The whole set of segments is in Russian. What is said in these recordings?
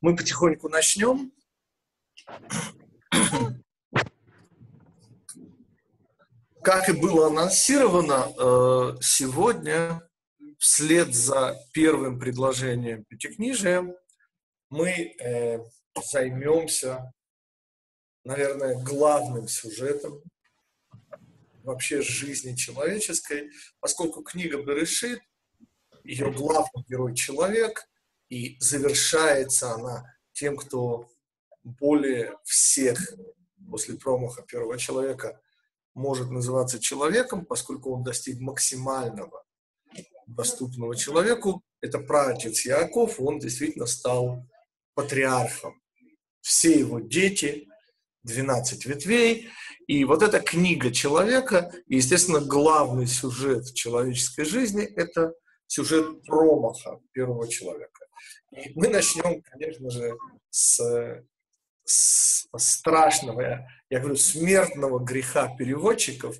Мы потихоньку начнем. Как и было анонсировано, э, сегодня, вслед за первым предложением Пятикнижия, мы э, займемся, наверное, главным сюжетом вообще жизни человеческой, поскольку книга Берешит, ее главный герой человек, и завершается она тем, кто более всех после промаха первого человека может называться человеком, поскольку он достиг максимального доступного человеку. Это праотец Яков, он действительно стал патриархом. Все его дети, 12 ветвей, и вот эта книга человека, естественно, главный сюжет человеческой жизни – это сюжет промаха первого человека. И мы начнем, конечно же, с, с страшного, я говорю, смертного греха переводчиков.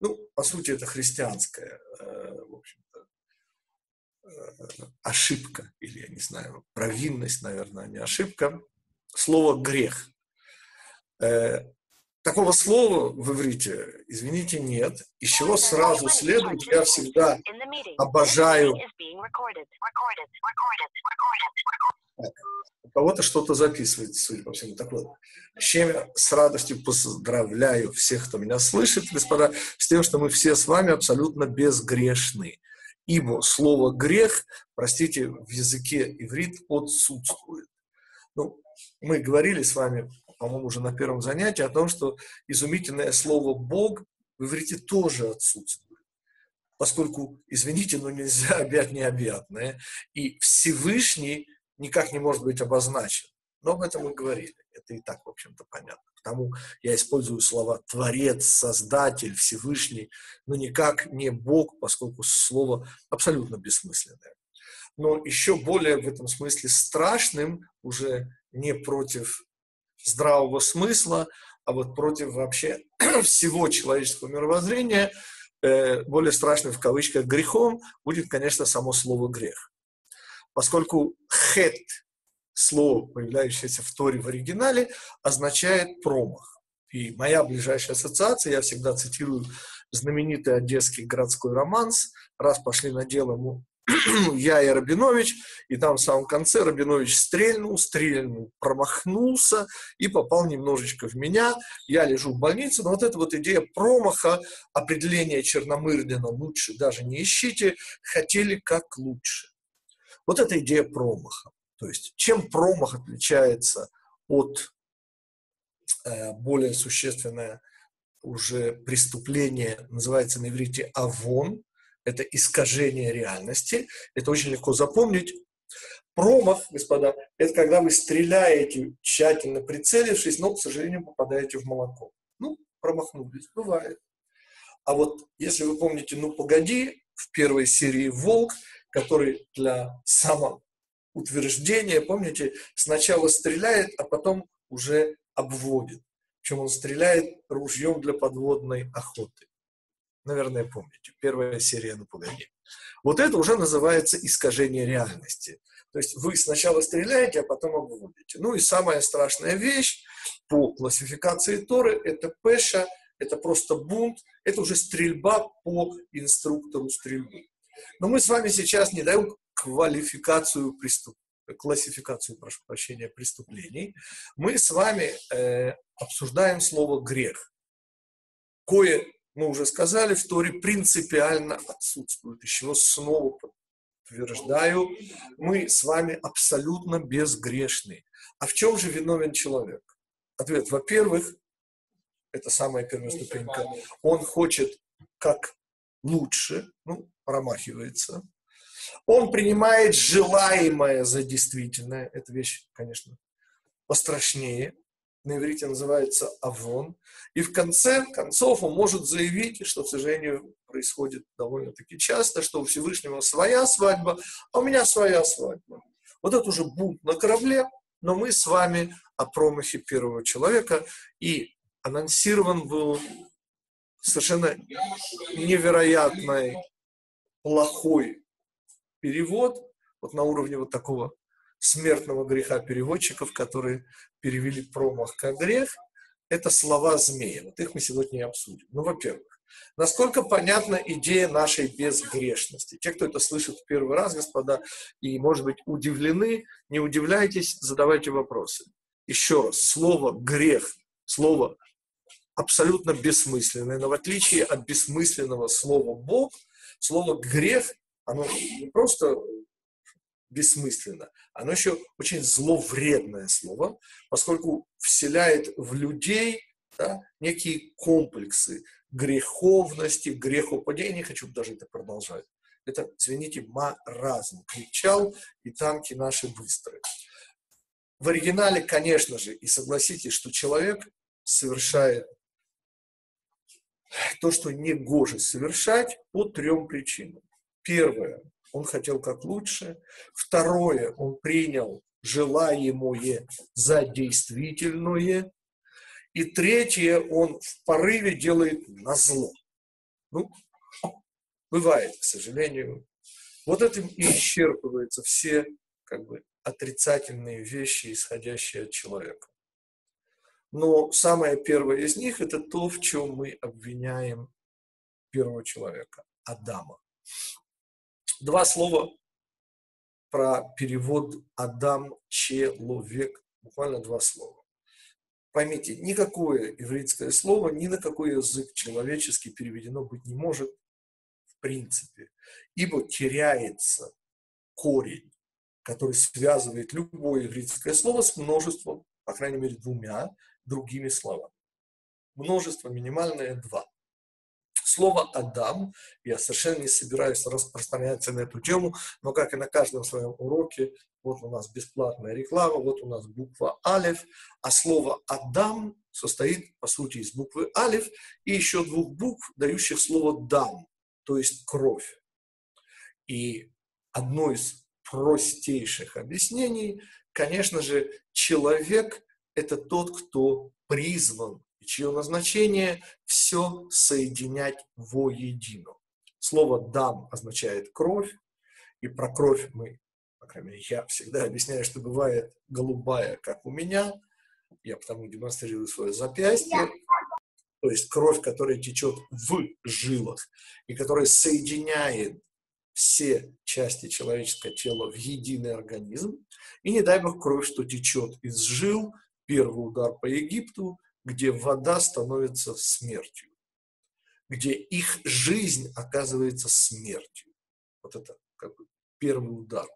Ну, по сути, это христианская, э, в общем-то, э, ошибка, или, я не знаю, провинность, наверное, а не ошибка. Слово «грех». Э, Такого слова в иврите, извините, нет. Из чего сразу следует, я всегда обожаю... у кого-то что-то записывает, судя по всему. Так вот, с чем я с радостью поздравляю всех, кто меня слышит, господа, с тем, что мы все с вами абсолютно безгрешны. Ибо слово «грех», простите, в языке иврит отсутствует. Ну, мы говорили с вами по-моему, уже на первом занятии, о том, что изумительное слово «Бог» в иврите тоже отсутствует. Поскольку, извините, но нельзя объять необъятное, и Всевышний никак не может быть обозначен. Но об этом мы говорили. Это и так, в общем-то, понятно. Потому я использую слова «творец», «создатель», «всевышний», но никак не «бог», поскольку слово абсолютно бессмысленное. Но еще более в этом смысле страшным, уже не против здравого смысла, а вот против вообще всего человеческого мировоззрения, э, более страшным в кавычках грехом, будет, конечно, само слово грех. Поскольку хет, слово, появляющееся в Торе в оригинале, означает промах. И моя ближайшая ассоциация, я всегда цитирую знаменитый одесский городской романс «Раз пошли на дело, я и Рабинович, и там в самом конце Рабинович стрельнул, стрельнул, промахнулся и попал немножечко в меня. Я лежу в больнице, но вот эта вот идея промаха, определения Черномырдина лучше даже не ищите, хотели как лучше. Вот эта идея промаха. То есть чем промах отличается от э, более существенное уже преступление, называется на иврите авон, это искажение реальности. Это очень легко запомнить. Промах, господа, это когда вы стреляете, тщательно прицелившись, но, к сожалению, попадаете в молоко. Ну, промахнулись, бывает. А вот если вы помните «Ну, погоди», в первой серии «Волк», который для самоутверждения, помните, сначала стреляет, а потом уже обводит. Причем он стреляет ружьем для подводной охоты наверное, помните, первая серия «Ну, погоди». Вот это уже называется искажение реальности. То есть вы сначала стреляете, а потом обводите. Ну и самая страшная вещь по классификации Торы – это пеша, это просто бунт, это уже стрельба по инструктору стрельбы. Но мы с вами сейчас не даем квалификацию преступ... классификацию, прошу прощения, преступлений. Мы с вами э, обсуждаем слово «грех». Кое мы уже сказали, в Торе принципиально отсутствует. Чего снова подтверждаю, мы с вами абсолютно безгрешны. А в чем же виновен человек? Ответ, во-первых, это самая первая ступенька, он хочет как лучше, ну, промахивается. Он принимает желаемое за действительное. Эта вещь, конечно, пострашнее на иврите называется авон. И в конце концов он может заявить, что, к сожалению, происходит довольно-таки часто, что у Всевышнего своя свадьба, а у меня своя свадьба. Вот это уже бунт на корабле, но мы с вами о промахе первого человека, и анонсирован был совершенно невероятный плохой перевод, вот на уровне вот такого смертного греха переводчиков, которые перевели промах как грех, это слова змея. Вот их мы сегодня и обсудим. Ну, во-первых, насколько понятна идея нашей безгрешности? Те, кто это слышит в первый раз, господа, и, может быть, удивлены, не удивляйтесь, задавайте вопросы. Еще раз, слово «грех», слово абсолютно бессмысленное, но в отличие от бессмысленного слова «бог», слово «грех», оно не просто бессмысленно. Оно еще очень зловредное слово, поскольку вселяет в людей да, некие комплексы греховности, грехопадения. Не хочу даже это продолжать. Это, извините, маразм. Кричал, и танки наши быстрые. В оригинале, конечно же, и согласитесь, что человек совершает то, что не гоже совершать по трем причинам. Первое, он хотел как лучше. Второе, он принял желаемое за действительное. И третье, он в порыве делает на зло. Ну, бывает, к сожалению. Вот этим и исчерпываются все как бы отрицательные вещи, исходящие от человека. Но самое первое из них – это то, в чем мы обвиняем первого человека – Адама. Два слова про перевод Адам человек, буквально два слова. Поймите, никакое еврейское слово ни на какой язык человеческий переведено быть не может в принципе, ибо теряется корень, который связывает любое еврейское слово с множеством, по крайней мере, двумя другими словами. Множество минимальное два. Слово «Адам», я совершенно не собираюсь распространяться на эту тему, но как и на каждом своем уроке, вот у нас бесплатная реклама, вот у нас буква «Алев», а слово «Адам» состоит, по сути, из буквы «Алев» и еще двух букв, дающих слово «дам», то есть «кровь». И одно из простейших объяснений, конечно же, человек – это тот, кто призван чье назначение все соединять воедино. Слово «дам» означает кровь, и про кровь мы, по крайней мере, я всегда объясняю, что бывает голубая, как у меня, я потому демонстрирую свое запястье, то есть кровь, которая течет в жилах и которая соединяет все части человеческого тела в единый организм. И не дай бог кровь, что течет из жил, первый удар по Египту, где вода становится смертью, где их жизнь оказывается смертью. Вот это как бы первый удар.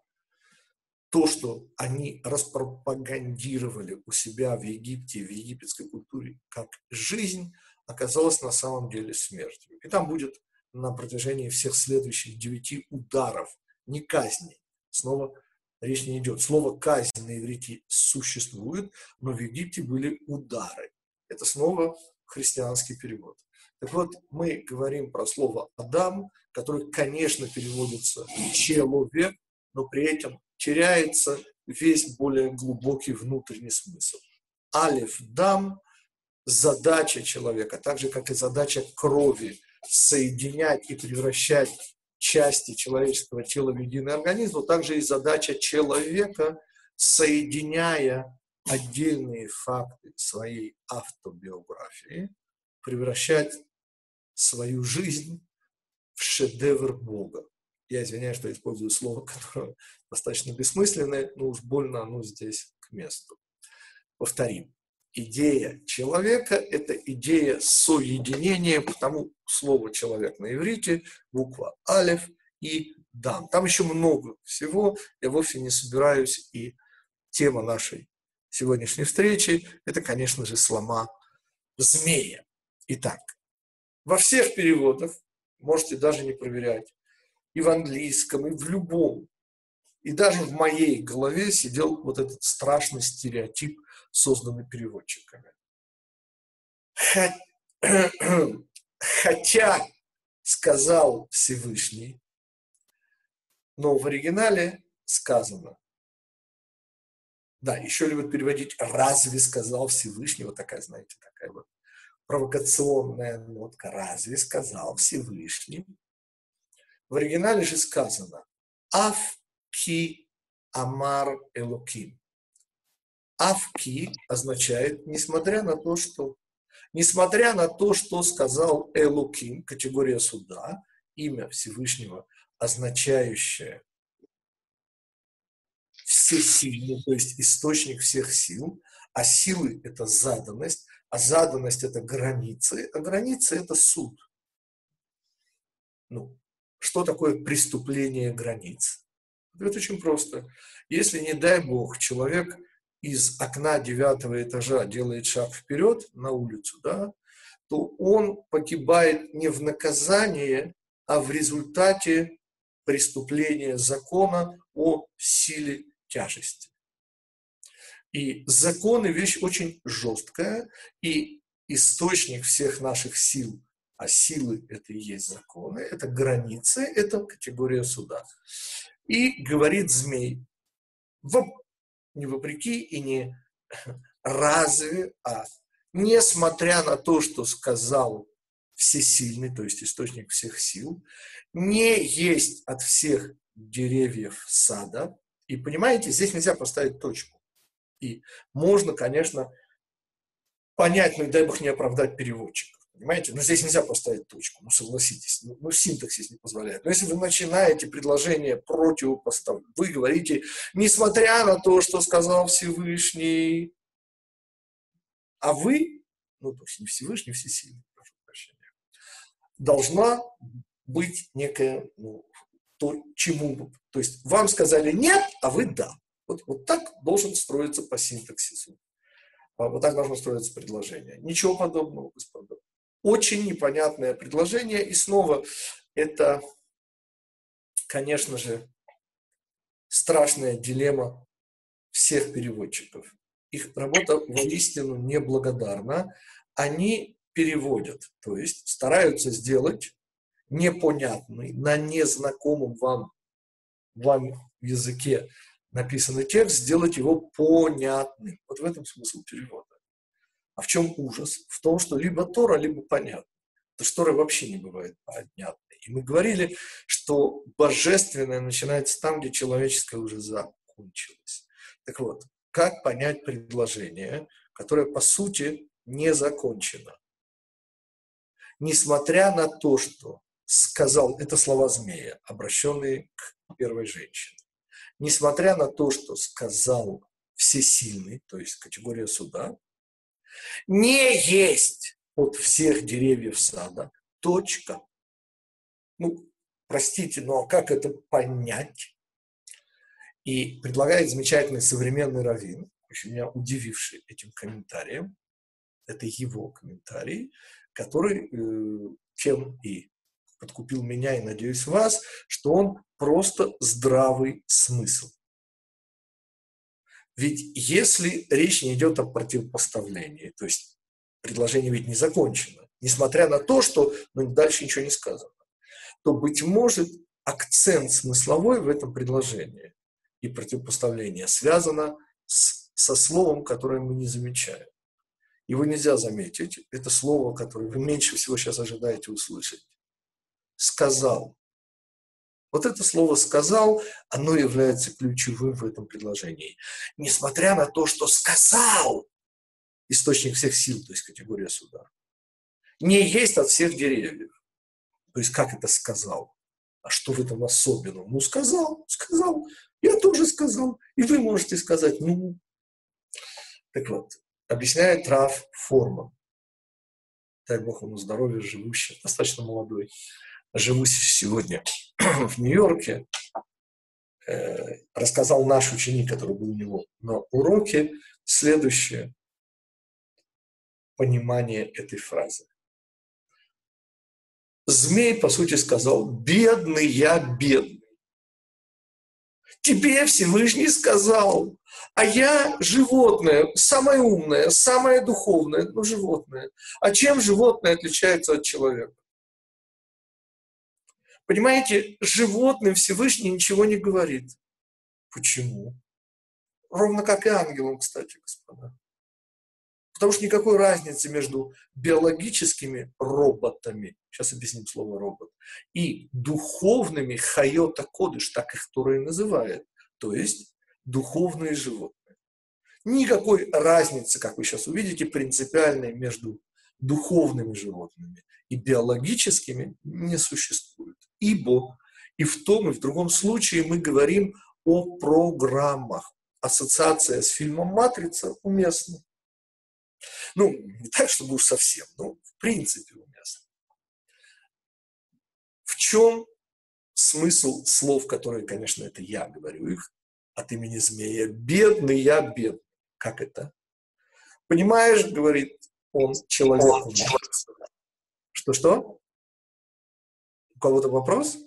То, что они распропагандировали у себя в Египте, в египетской культуре, как жизнь, оказалось на самом деле смертью. И там будет на протяжении всех следующих девяти ударов, не казни. Снова речь не идет. Слово «казнь» на иврите существует, но в Египте были удары. Это снова христианский перевод. Так вот, мы говорим про слово «Адам», которое, конечно, переводится «человек», но при этом теряется весь более глубокий внутренний смысл. Алиф «дам» – задача человека, так же, как и задача крови, соединять и превращать части человеческого тела в единый организм, но также и задача человека, соединяя отдельные факты своей автобиографии, превращать свою жизнь в шедевр Бога. Я извиняюсь, что использую слово, которое достаточно бессмысленное, но уж больно оно здесь к месту. Повторим. Идея человека – это идея соединения, потому слово «человек» на иврите, буква «алев» и «дам». Там еще много всего, я вовсе не собираюсь, и тема нашей сегодняшней встречи, это, конечно же, слома змея. Итак, во всех переводах, можете даже не проверять, и в английском, и в любом, и даже в моей голове сидел вот этот страшный стереотип, созданный переводчиками. Хотя, сказал Всевышний, но в оригинале сказано, да, еще любят переводить «разве сказал Всевышний», вот такая, знаете, такая вот провокационная нотка «разве сказал Всевышний». В оригинале же сказано «аф ки Амар Элоким. Авки означает, несмотря на то, что несмотря на то, что сказал Элуким, категория суда, имя Всевышнего, означающее всесильный, то есть источник всех сил, а силы – это заданность, а заданность – это границы, а границы – это суд. Ну, что такое преступление границ? Это очень просто. Если, не дай Бог, человек из окна девятого этажа делает шаг вперед на улицу, да, то он погибает не в наказание, а в результате преступления закона о силе тяжести. И законы – вещь очень жесткая, и источник всех наших сил, а силы – это и есть законы, это границы, это категория суда. И говорит змей, не вопреки и не разве, а несмотря на то, что сказал всесильный, то есть источник всех сил, не есть от всех деревьев сада. И понимаете, здесь нельзя поставить точку. И можно, конечно, понять, ну и дай бог не оправдать переводчиков. Понимаете? Но здесь нельзя поставить точку, ну согласитесь, ну, ну синтаксис не позволяет. Но если вы начинаете предложение противопоставлять, вы говорите, несмотря на то, что сказал Всевышний, а вы, ну то есть не Всевышний, всесильный, прошу прощения, должна быть некая, ну, то, чему, то есть вам сказали нет, а вы да. Вот, вот так должен строиться по синтаксису. А вот так должно строиться предложение. Ничего подобного, господа. Очень непонятное предложение. И снова это, конечно же, страшная дилемма всех переводчиков. Их работа воистину неблагодарна. Они переводят, то есть стараются сделать непонятный, на незнакомом вам, вам языке написанный текст, сделать его понятным. Вот в этом смысл перевода. А в чем ужас? В том, что либо Тора, либо понятно. То что Тора вообще не бывает понятной. И мы говорили, что божественное начинается там, где человеческое уже закончилось. Так вот, как понять предложение, которое по сути не закончено? Несмотря на то, что сказал, это слова змея, обращенные к первой женщине. Несмотря на то, что сказал всесильный, то есть категория суда, не есть от всех деревьев сада. Точка. Ну, простите, но как это понять? И предлагает замечательный современный раввин, очень меня удививший этим комментарием, это его комментарий, который э, тем и подкупил меня и, надеюсь, вас, что он просто здравый смысл. Ведь если речь не идет о противопоставлении, то есть предложение ведь не закончено, несмотря на то, что ну, дальше ничего не сказано, то, быть может, акцент смысловой в этом предложении и противопоставление связано с, со словом, которое мы не замечаем. Его нельзя заметить. Это слово, которое вы меньше всего сейчас ожидаете услышать. Сказал. Вот это слово «сказал», оно является ключевым в этом предложении. Несмотря на то, что «сказал» – источник всех сил, то есть категория суда, не есть от всех деревьев. То есть как это «сказал»? А что в этом особенного? Ну, сказал, сказал, я тоже сказал. И вы можете сказать, ну. Так вот, объясняет Раф форма. Дай Бог ему здоровья, живущий, достаточно молодой живу сегодня в Нью-Йорке, э, рассказал наш ученик, который был у него на уроке, следующее понимание этой фразы. Змей, по сути, сказал, бедный я, бедный. Тебе Всевышний сказал, а я животное, самое умное, самое духовное, ну, животное. А чем животное отличается от человека? Понимаете, животным Всевышний ничего не говорит. Почему? Ровно как и ангелам, кстати, господа. Потому что никакой разницы между биологическими роботами, сейчас объясним слово робот, и духовными хайота кодыш, так их Тора и называет. То есть духовные животные. Никакой разницы, как вы сейчас увидите, принципиальной между духовными животными и биологическими не существует. Ибо и в том, и в другом случае мы говорим о программах. Ассоциация с фильмом «Матрица» уместна. Ну, не так, чтобы уж совсем, но в принципе уместно. В чем смысл слов, которые, конечно, это я говорю их от имени змея? Бедный я бедный. Как это? Понимаешь, говорит он человеку. Что-что? Кого-то вопрос?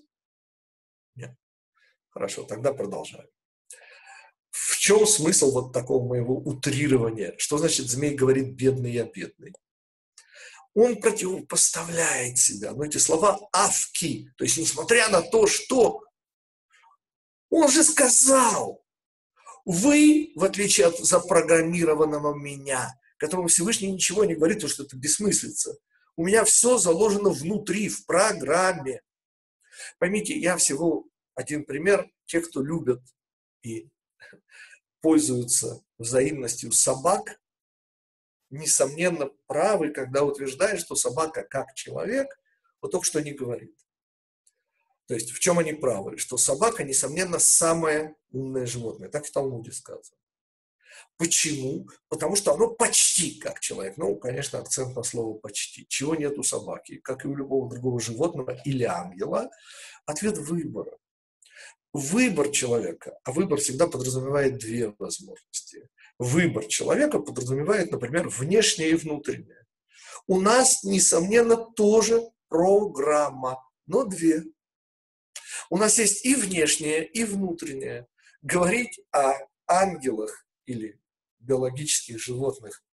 Нет. Хорошо, тогда продолжаем. В чем смысл вот такого моего утрирования? Что значит змей говорит «бедный я бедный»? Он противопоставляет себя. Но эти слова «авки», то есть несмотря на то, что он же сказал, вы, в отличие от запрограммированного меня, которому Всевышний ничего не говорит, потому что это бессмыслица, у меня все заложено внутри, в программе. Поймите, я всего один пример. Те, кто любят и пользуются взаимностью собак, несомненно, правы, когда утверждают, что собака как человек, вот только что не говорит. То есть в чем они правы? Что собака, несомненно, самое умное животное. Так в Талмуде сказано. Почему? Потому что оно почти как человек. Ну, конечно, акцент на слово «почти». Чего нет у собаки? Как и у любого другого животного или ангела, ответ выбора. Выбор человека, а выбор всегда подразумевает две возможности. Выбор человека подразумевает, например, внешнее и внутреннее. У нас, несомненно, тоже программа, но две. У нас есть и внешнее, и внутреннее. Говорить о ангелах или биологических животных,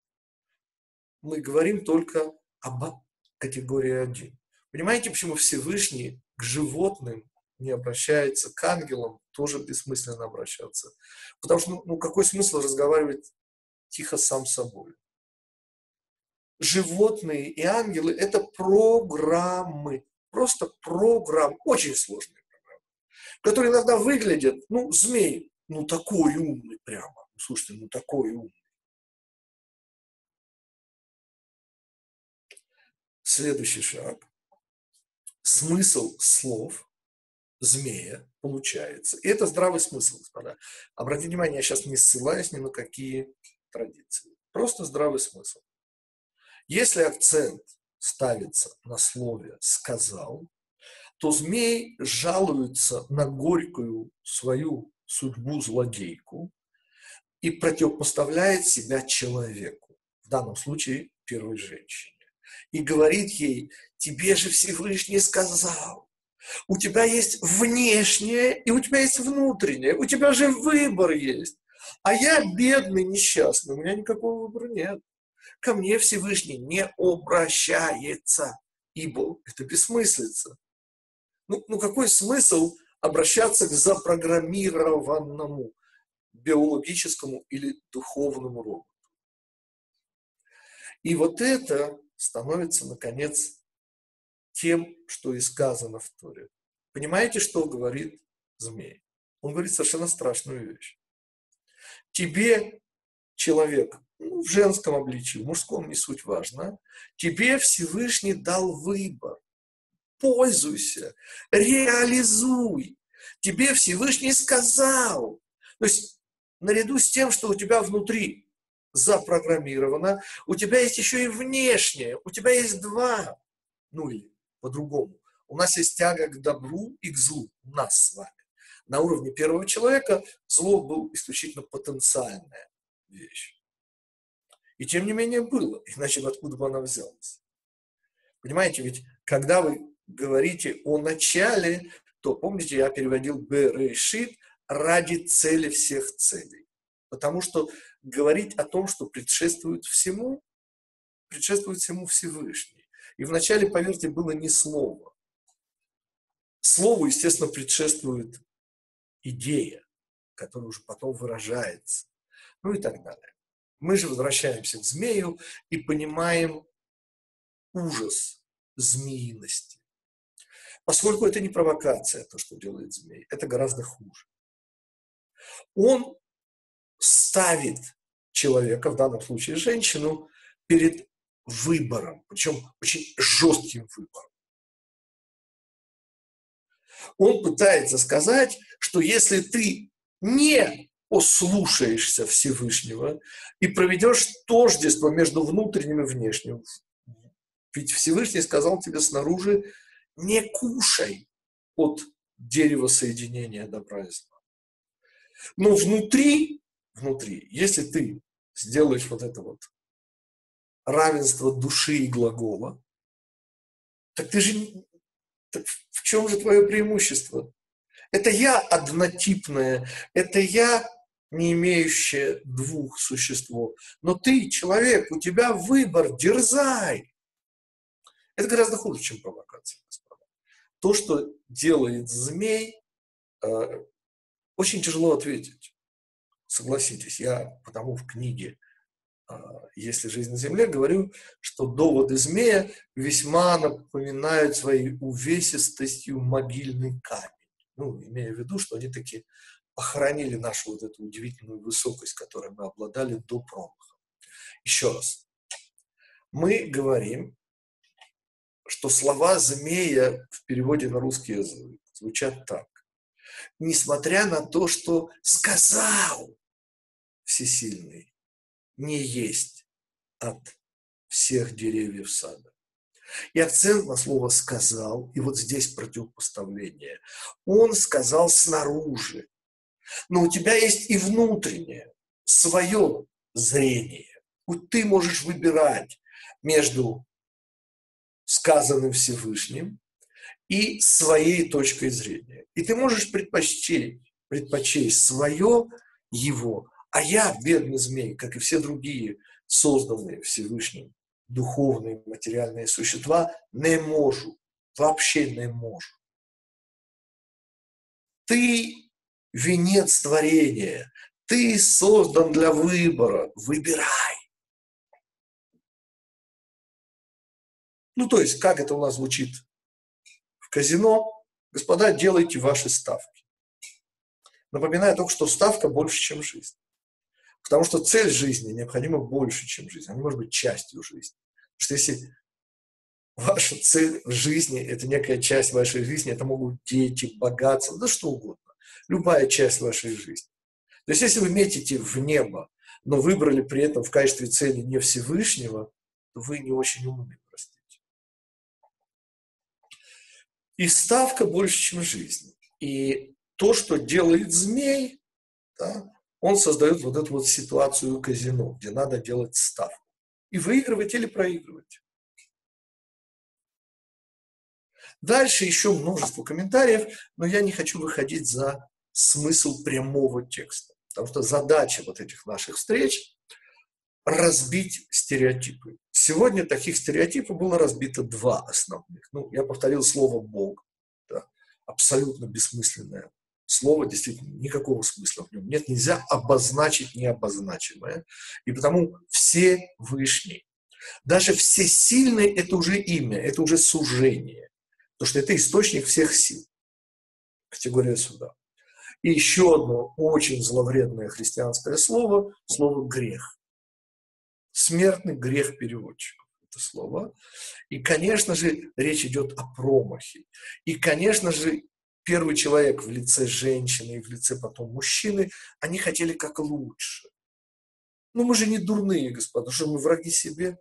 мы говорим только об категории 1. Понимаете, почему Всевышний к животным не обращается, к ангелам тоже бессмысленно обращаться? Потому что, ну, ну какой смысл разговаривать тихо сам с собой? Животные и ангелы – это программы, просто программы, очень сложные программы, которые иногда выглядят, ну, змей, ну, такой умный прямо слушайте, ну такой ум. Следующий шаг. Смысл слов змея получается. И это здравый смысл, господа. Обратите внимание, я сейчас не ссылаюсь ни на какие традиции. Просто здравый смысл. Если акцент ставится на слове «сказал», то змей жалуется на горькую свою судьбу злодейку, и противопоставляет себя человеку, в данном случае первой женщине, и говорит ей, тебе же Всевышний сказал, у тебя есть внешнее и у тебя есть внутреннее, у тебя же выбор есть. А я бедный, несчастный, у меня никакого выбора нет. Ко мне Всевышний не обращается, ибо это бессмыслица. Ну, ну какой смысл обращаться к запрограммированному? Биологическому или духовному роботу. И вот это становится, наконец, тем, что и сказано в Торе. Понимаете, что говорит змей? Он говорит совершенно страшную вещь. Тебе, человек, ну, в женском обличии, в мужском не суть важно, тебе Всевышний дал выбор. Пользуйся, реализуй. Тебе Всевышний сказал. То есть наряду с тем, что у тебя внутри запрограммировано, у тебя есть еще и внешнее, у тебя есть два, ну или по-другому. У нас есть тяга к добру и к злу, у нас с вами. На уровне первого человека зло был исключительно потенциальная вещь. И тем не менее было, иначе откуда бы она взялась? Понимаете, ведь когда вы говорите о начале, то помните, я переводил Берешит ради цели всех целей. Потому что говорить о том, что предшествует всему, предшествует всему Всевышний. И вначале, поверьте, было не слово. Слову, естественно, предшествует идея, которая уже потом выражается. Ну и так далее. Мы же возвращаемся к змею и понимаем ужас змеиности. Поскольку это не провокация, то, что делает змей, это гораздо хуже. Он ставит человека, в данном случае женщину, перед выбором, причем очень жестким выбором. Он пытается сказать, что если ты не послушаешься Всевышнего и проведешь тождество между внутренним и внешним, ведь Всевышний сказал тебе снаружи, не кушай от дерева соединения добра и зла. Но внутри, внутри, если ты сделаешь вот это вот равенство души и глагола, так ты же... Так в чем же твое преимущество? Это я однотипное, это я не имеющее двух существ. Но ты, человек, у тебя выбор, дерзай. Это гораздо хуже, чем провокация, господа. То, что делает змей, э, очень тяжело ответить. Согласитесь, я потому в книге а, «Если жизнь на земле» говорю, что доводы змея весьма напоминают своей увесистостью могильный камень. Ну, имея в виду, что они таки похоронили нашу вот эту удивительную высокость, которой мы обладали до промаха. Еще раз. Мы говорим, что слова змея в переводе на русский язык звучат так. Несмотря на то, что сказал всесильный, не есть от всех деревьев сада. И акцент на слово «сказал», и вот здесь противопоставление. Он сказал снаружи, но у тебя есть и внутреннее, свое зрение. Ты можешь выбирать между сказанным Всевышним и своей точкой зрения. И ты можешь предпочесть, предпочесть свое его, а я, бедный змей, как и все другие созданные Всевышним духовные материальные существа, не могу, вообще не могу. Ты венец творения, ты создан для выбора, выбирай. Ну, то есть, как это у нас звучит казино? Господа, делайте ваши ставки. Напоминаю только, что ставка больше, чем жизнь. Потому что цель жизни необходима больше, чем жизнь. Она может быть частью жизни. Потому что если ваша цель в жизни – это некая часть вашей жизни, это могут дети, богатство, да что угодно. Любая часть вашей жизни. То есть если вы метите в небо, но выбрали при этом в качестве цели не Всевышнего, то вы не очень умны, И ставка больше, чем жизнь. И то, что делает змей, да, он создает вот эту вот ситуацию казино, где надо делать ставку. И выигрывать или проигрывать. Дальше еще множество комментариев, но я не хочу выходить за смысл прямого текста. Потому что задача вот этих наших встреч – разбить стереотипы. Сегодня таких стереотипов было разбито два основных. Ну, я повторил слово «Бог». Да, абсолютно бессмысленное слово действительно никакого смысла в нем нет, нельзя обозначить необозначимое, и потому все вышние. Даже все сильные – это уже имя, это уже сужение, потому что это источник всех сил, категория суда. И еще одно очень зловредное христианское слово – слово «грех». Смертный грех переводчиков это слово. И, конечно же, речь идет о промахе. И, конечно же, первый человек в лице женщины и в лице потом мужчины, они хотели как лучше. Ну, мы же не дурные, господа, что мы враги себе.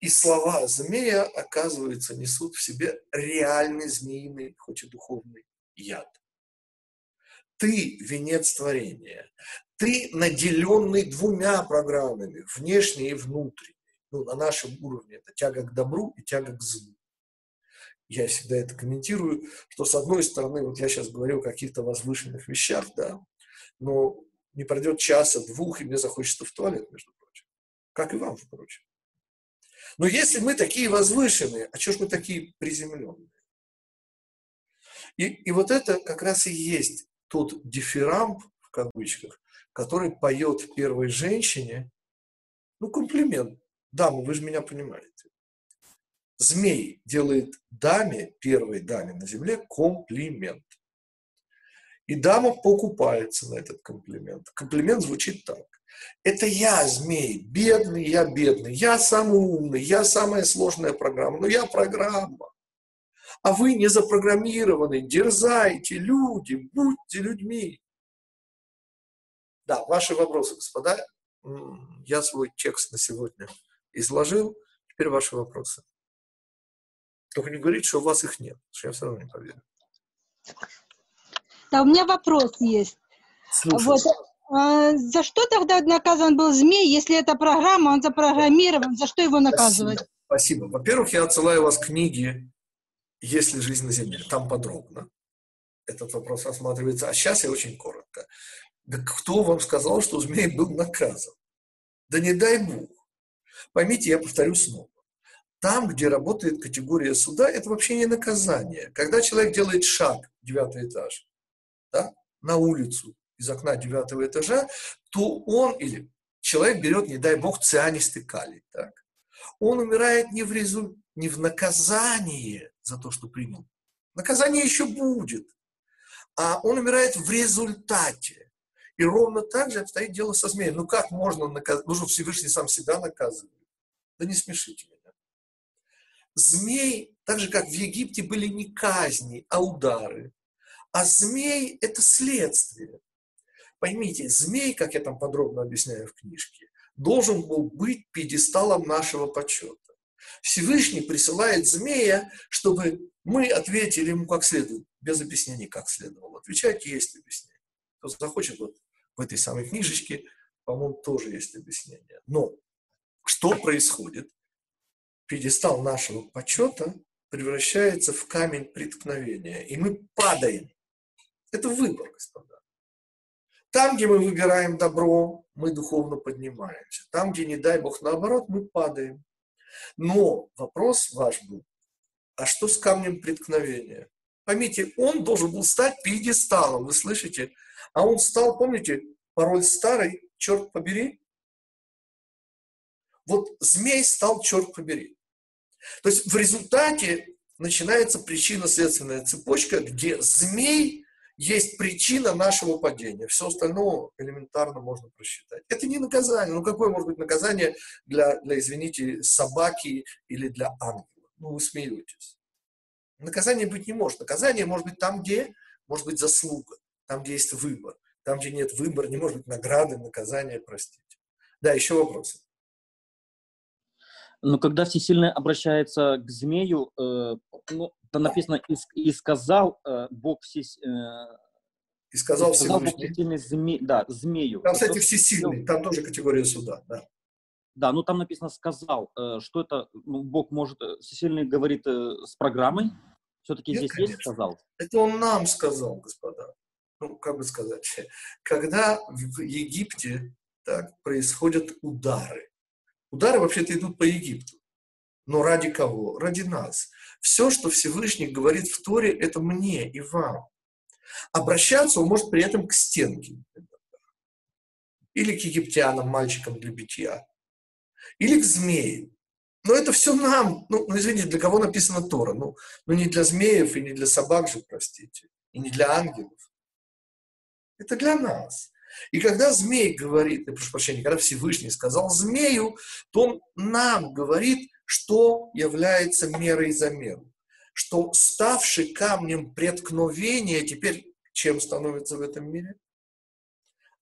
И слова змея, оказывается, несут в себе реальный змеиный, хоть и духовный яд. Ты – венец творения. Ты наделенный двумя программами, внешней и внутренней. Ну, на нашем уровне это тяга к добру и тяга к злу я всегда это комментирую, что с одной стороны, вот я сейчас говорю о каких-то возвышенных вещах, да, но не пройдет часа, двух, и мне захочется в туалет, между прочим. Как и вам, впрочем. Но если мы такие возвышенные, а что ж мы такие приземленные? И, и вот это как раз и есть тот дифирамб, в кавычках, который поет первой женщине, ну, комплимент. Дама, вы же меня понимаете змей делает даме, первой даме на земле, комплимент. И дама покупается на этот комплимент. Комплимент звучит так. Это я, змей, бедный, я бедный, я самый умный, я самая сложная программа, но я программа. А вы не запрограммированы, дерзайте, люди, будьте людьми. Да, ваши вопросы, господа. Я свой текст на сегодня изложил. Теперь ваши вопросы. Только не говорите, что у вас их нет, что я все равно не поверю. Да, у меня вопрос есть. Вот, а, за что тогда наказан был змей, если это программа, он запрограммирован, за что его наказывать? Спасибо. Спасибо. Во-первых, я отсылаю вас к книге «Есть ли жизнь на Земле?» Там подробно этот вопрос рассматривается. А сейчас я очень коротко. Да кто вам сказал, что змей был наказан? Да не дай Бог. Поймите, я повторю снова. Там, где работает категория суда, это вообще не наказание. Когда человек делает шаг, девятый этаж, да, на улицу из окна девятого этажа, то он или человек берет, не дай бог, цианистый калий. Так? Он умирает не в, резу... не в наказание за то, что принял. Наказание еще будет. А он умирает в результате. И ровно так же обстоит дело со змеем. Ну как можно наказать? Нужно Всевышний сам себя наказывать. Да не смешите меня. Змей, так же как в Египте, были не казни, а удары. А змей – это следствие. Поймите, змей, как я там подробно объясняю в книжке, должен был быть пьедесталом нашего почета. Всевышний присылает змея, чтобы мы ответили ему как следует, без объяснений, как следовало. Отвечать есть объяснение. Кто захочет, вот в этой самой книжечке, по-моему, тоже есть объяснение. Но что происходит? пьедестал нашего почета превращается в камень преткновения, и мы падаем. Это выбор, господа. Там, где мы выбираем добро, мы духовно поднимаемся. Там, где, не дай Бог, наоборот, мы падаем. Но вопрос ваш был, а что с камнем преткновения? Поймите, он должен был стать пьедесталом, вы слышите? А он стал, помните, пароль старый, черт побери? Вот змей стал, черт побери. То есть в результате начинается причинно-следственная цепочка, где змей есть причина нашего падения. Все остальное элементарно можно просчитать. Это не наказание. Ну, какое может быть наказание для, для извините, собаки или для ангела? Ну, вы смеетесь. Наказание быть не может. Наказание может быть там, где может быть заслуга, там, где есть выбор. Там, где нет выбора, не может быть награды, наказания, простите. Да, еще вопросы. Но когда Всесильный обращается к змею, э, ну, там написано «и, и сказал э, Бог все, э, и сказал, и сказал Бог всесильный зме, да, змею». Там, кстати, всесильный, там тоже категория суда, да. Да, ну там написано «сказал». Э, что это ну, Бог может, э, всесильный говорит э, с программой? Все-таки здесь конечно. есть «сказал»? Это он нам сказал, господа. Ну, как бы сказать, когда в Египте так, происходят удары, Удары вообще-то идут по Египту. Но ради кого? Ради нас. Все, что Всевышний говорит в Торе, это мне и вам. Обращаться он может при этом к стенке. Или к египтянам, мальчикам для битья. Или к змеям. Но это все нам. Ну, ну извините, для кого написана Тора? Ну, ну, не для змеев и не для собак же, простите. И не для ангелов. Это для нас. И когда змей говорит, я прошу прощения, когда Всевышний сказал змею, то он нам говорит, что является мерой за меру. Что ставший камнем преткновения теперь чем становится в этом мире?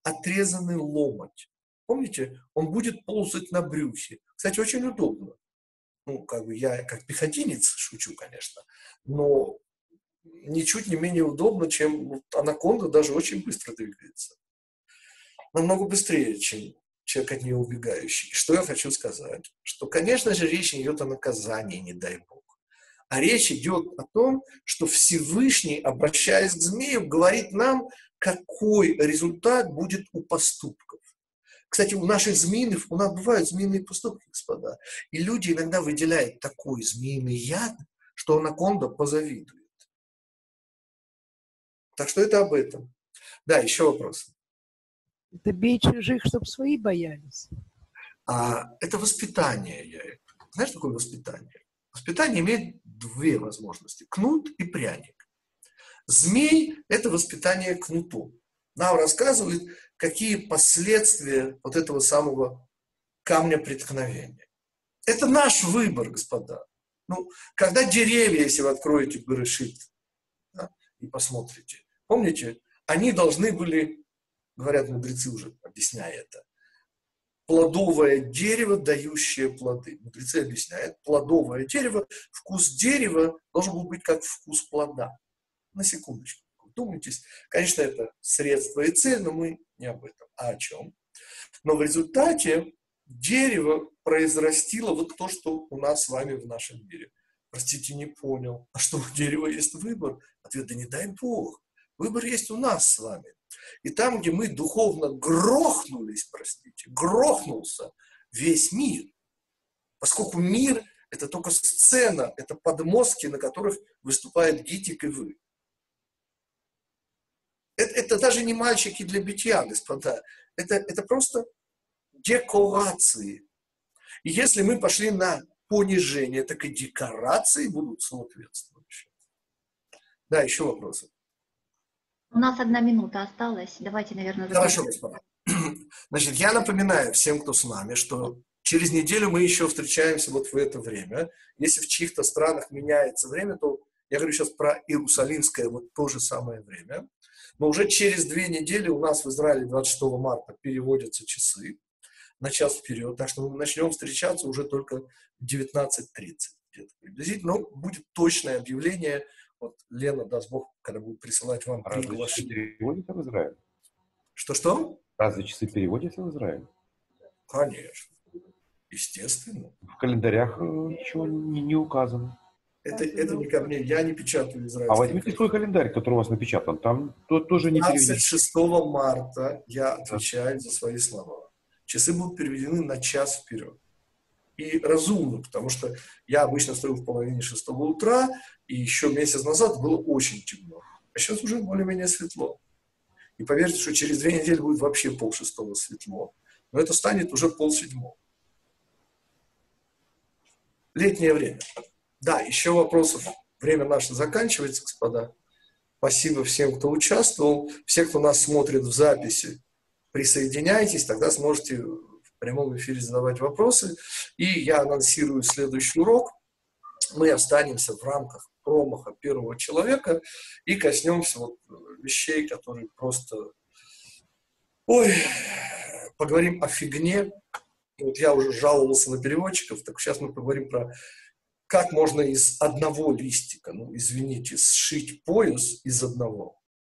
Отрезанный ломоть. Помните, он будет ползать на брюхе. Кстати, очень удобно. Ну, как бы я как пехотинец шучу, конечно, но ничуть не менее удобно, чем анаконда даже очень быстро двигается намного быстрее, чем человек от нее убегающий. Что я хочу сказать? Что, конечно же, речь идет о наказании, не дай Бог. А речь идет о том, что Всевышний, обращаясь к змею, говорит нам, какой результат будет у поступков. Кстати, у наших змеиных, у нас бывают змеиные поступки, господа. И люди иногда выделяют такой змеиный яд, что анаконда позавидует. Так что это об этом. Да, еще вопросы. Это бей чужих, чтобы свои боялись. А, это воспитание. Я, знаешь, такое воспитание? Воспитание имеет две возможности. Кнут и пряник. Змей – это воспитание кнутом. Нам рассказывают, какие последствия вот этого самого камня преткновения. Это наш выбор, господа. Ну, когда деревья, если вы откроете Берешит да, и посмотрите, помните, они должны были, говорят мудрецы уже, объясняя это, плодовое дерево, дающее плоды. Мудрецы объясняют, плодовое дерево, вкус дерева должен был быть как вкус плода. На секундочку. Думайтесь. Конечно, это средство и цель, но мы не об этом. А о чем? Но в результате дерево произрастило вот то, что у нас с вами в нашем мире. Простите, не понял. А что, у дерева есть выбор? Ответ, да не дай Бог. Выбор есть у нас с вами. И там, где мы духовно грохнулись, простите, грохнулся весь мир, поскольку мир – это только сцена, это подмостки, на которых выступает Гитик и вы. Это, это даже не мальчики для битья, господа. Это, это просто декорации. И если мы пошли на понижение, так и декорации будут соответствующие. Да, еще вопросы. У нас одна минута осталась. Давайте, наверное, Хорошо, господа. Значит, я напоминаю всем, кто с нами, что через неделю мы еще встречаемся вот в это время. Если в чьих-то странах меняется время, то я говорю сейчас про Иерусалимское вот то же самое время. Но уже через две недели у нас в Израиле 26 марта переводятся часы на час вперед. Так что мы начнем встречаться уже только в 19.30 где-то приблизительно. Но будет точное объявление – вот Лена, даст Бог, когда будет присылать вам Разве часы переводятся в Израиль? Что-что? Разве часы переводятся в Израиль? Конечно. Естественно. В календарях э, ничего не, не указано. Это, это не ко мне, я не печатаю израильский. А возьмите свой календарь, который у вас напечатан, там то, тоже не переведено. 26 марта я отвечаю за свои слова. Часы будут переведены на час вперед и разумно, потому что я обычно стою в половине шестого утра, и еще месяц назад было очень темно. А сейчас уже более-менее светло. И поверьте, что через две недели будет вообще пол шестого светло. Но это станет уже пол седьмого. Летнее время. Да, еще вопросов. Время наше заканчивается, господа. Спасибо всем, кто участвовал. Все, кто нас смотрит в записи, присоединяйтесь, тогда сможете прямом эфире задавать вопросы. И я анонсирую следующий урок. Мы останемся в рамках промаха первого человека и коснемся вот вещей, которые просто... Ой, поговорим о фигне. Вот я уже жаловался на переводчиков, так сейчас мы поговорим про как можно из одного листика, ну, извините, сшить пояс из одного.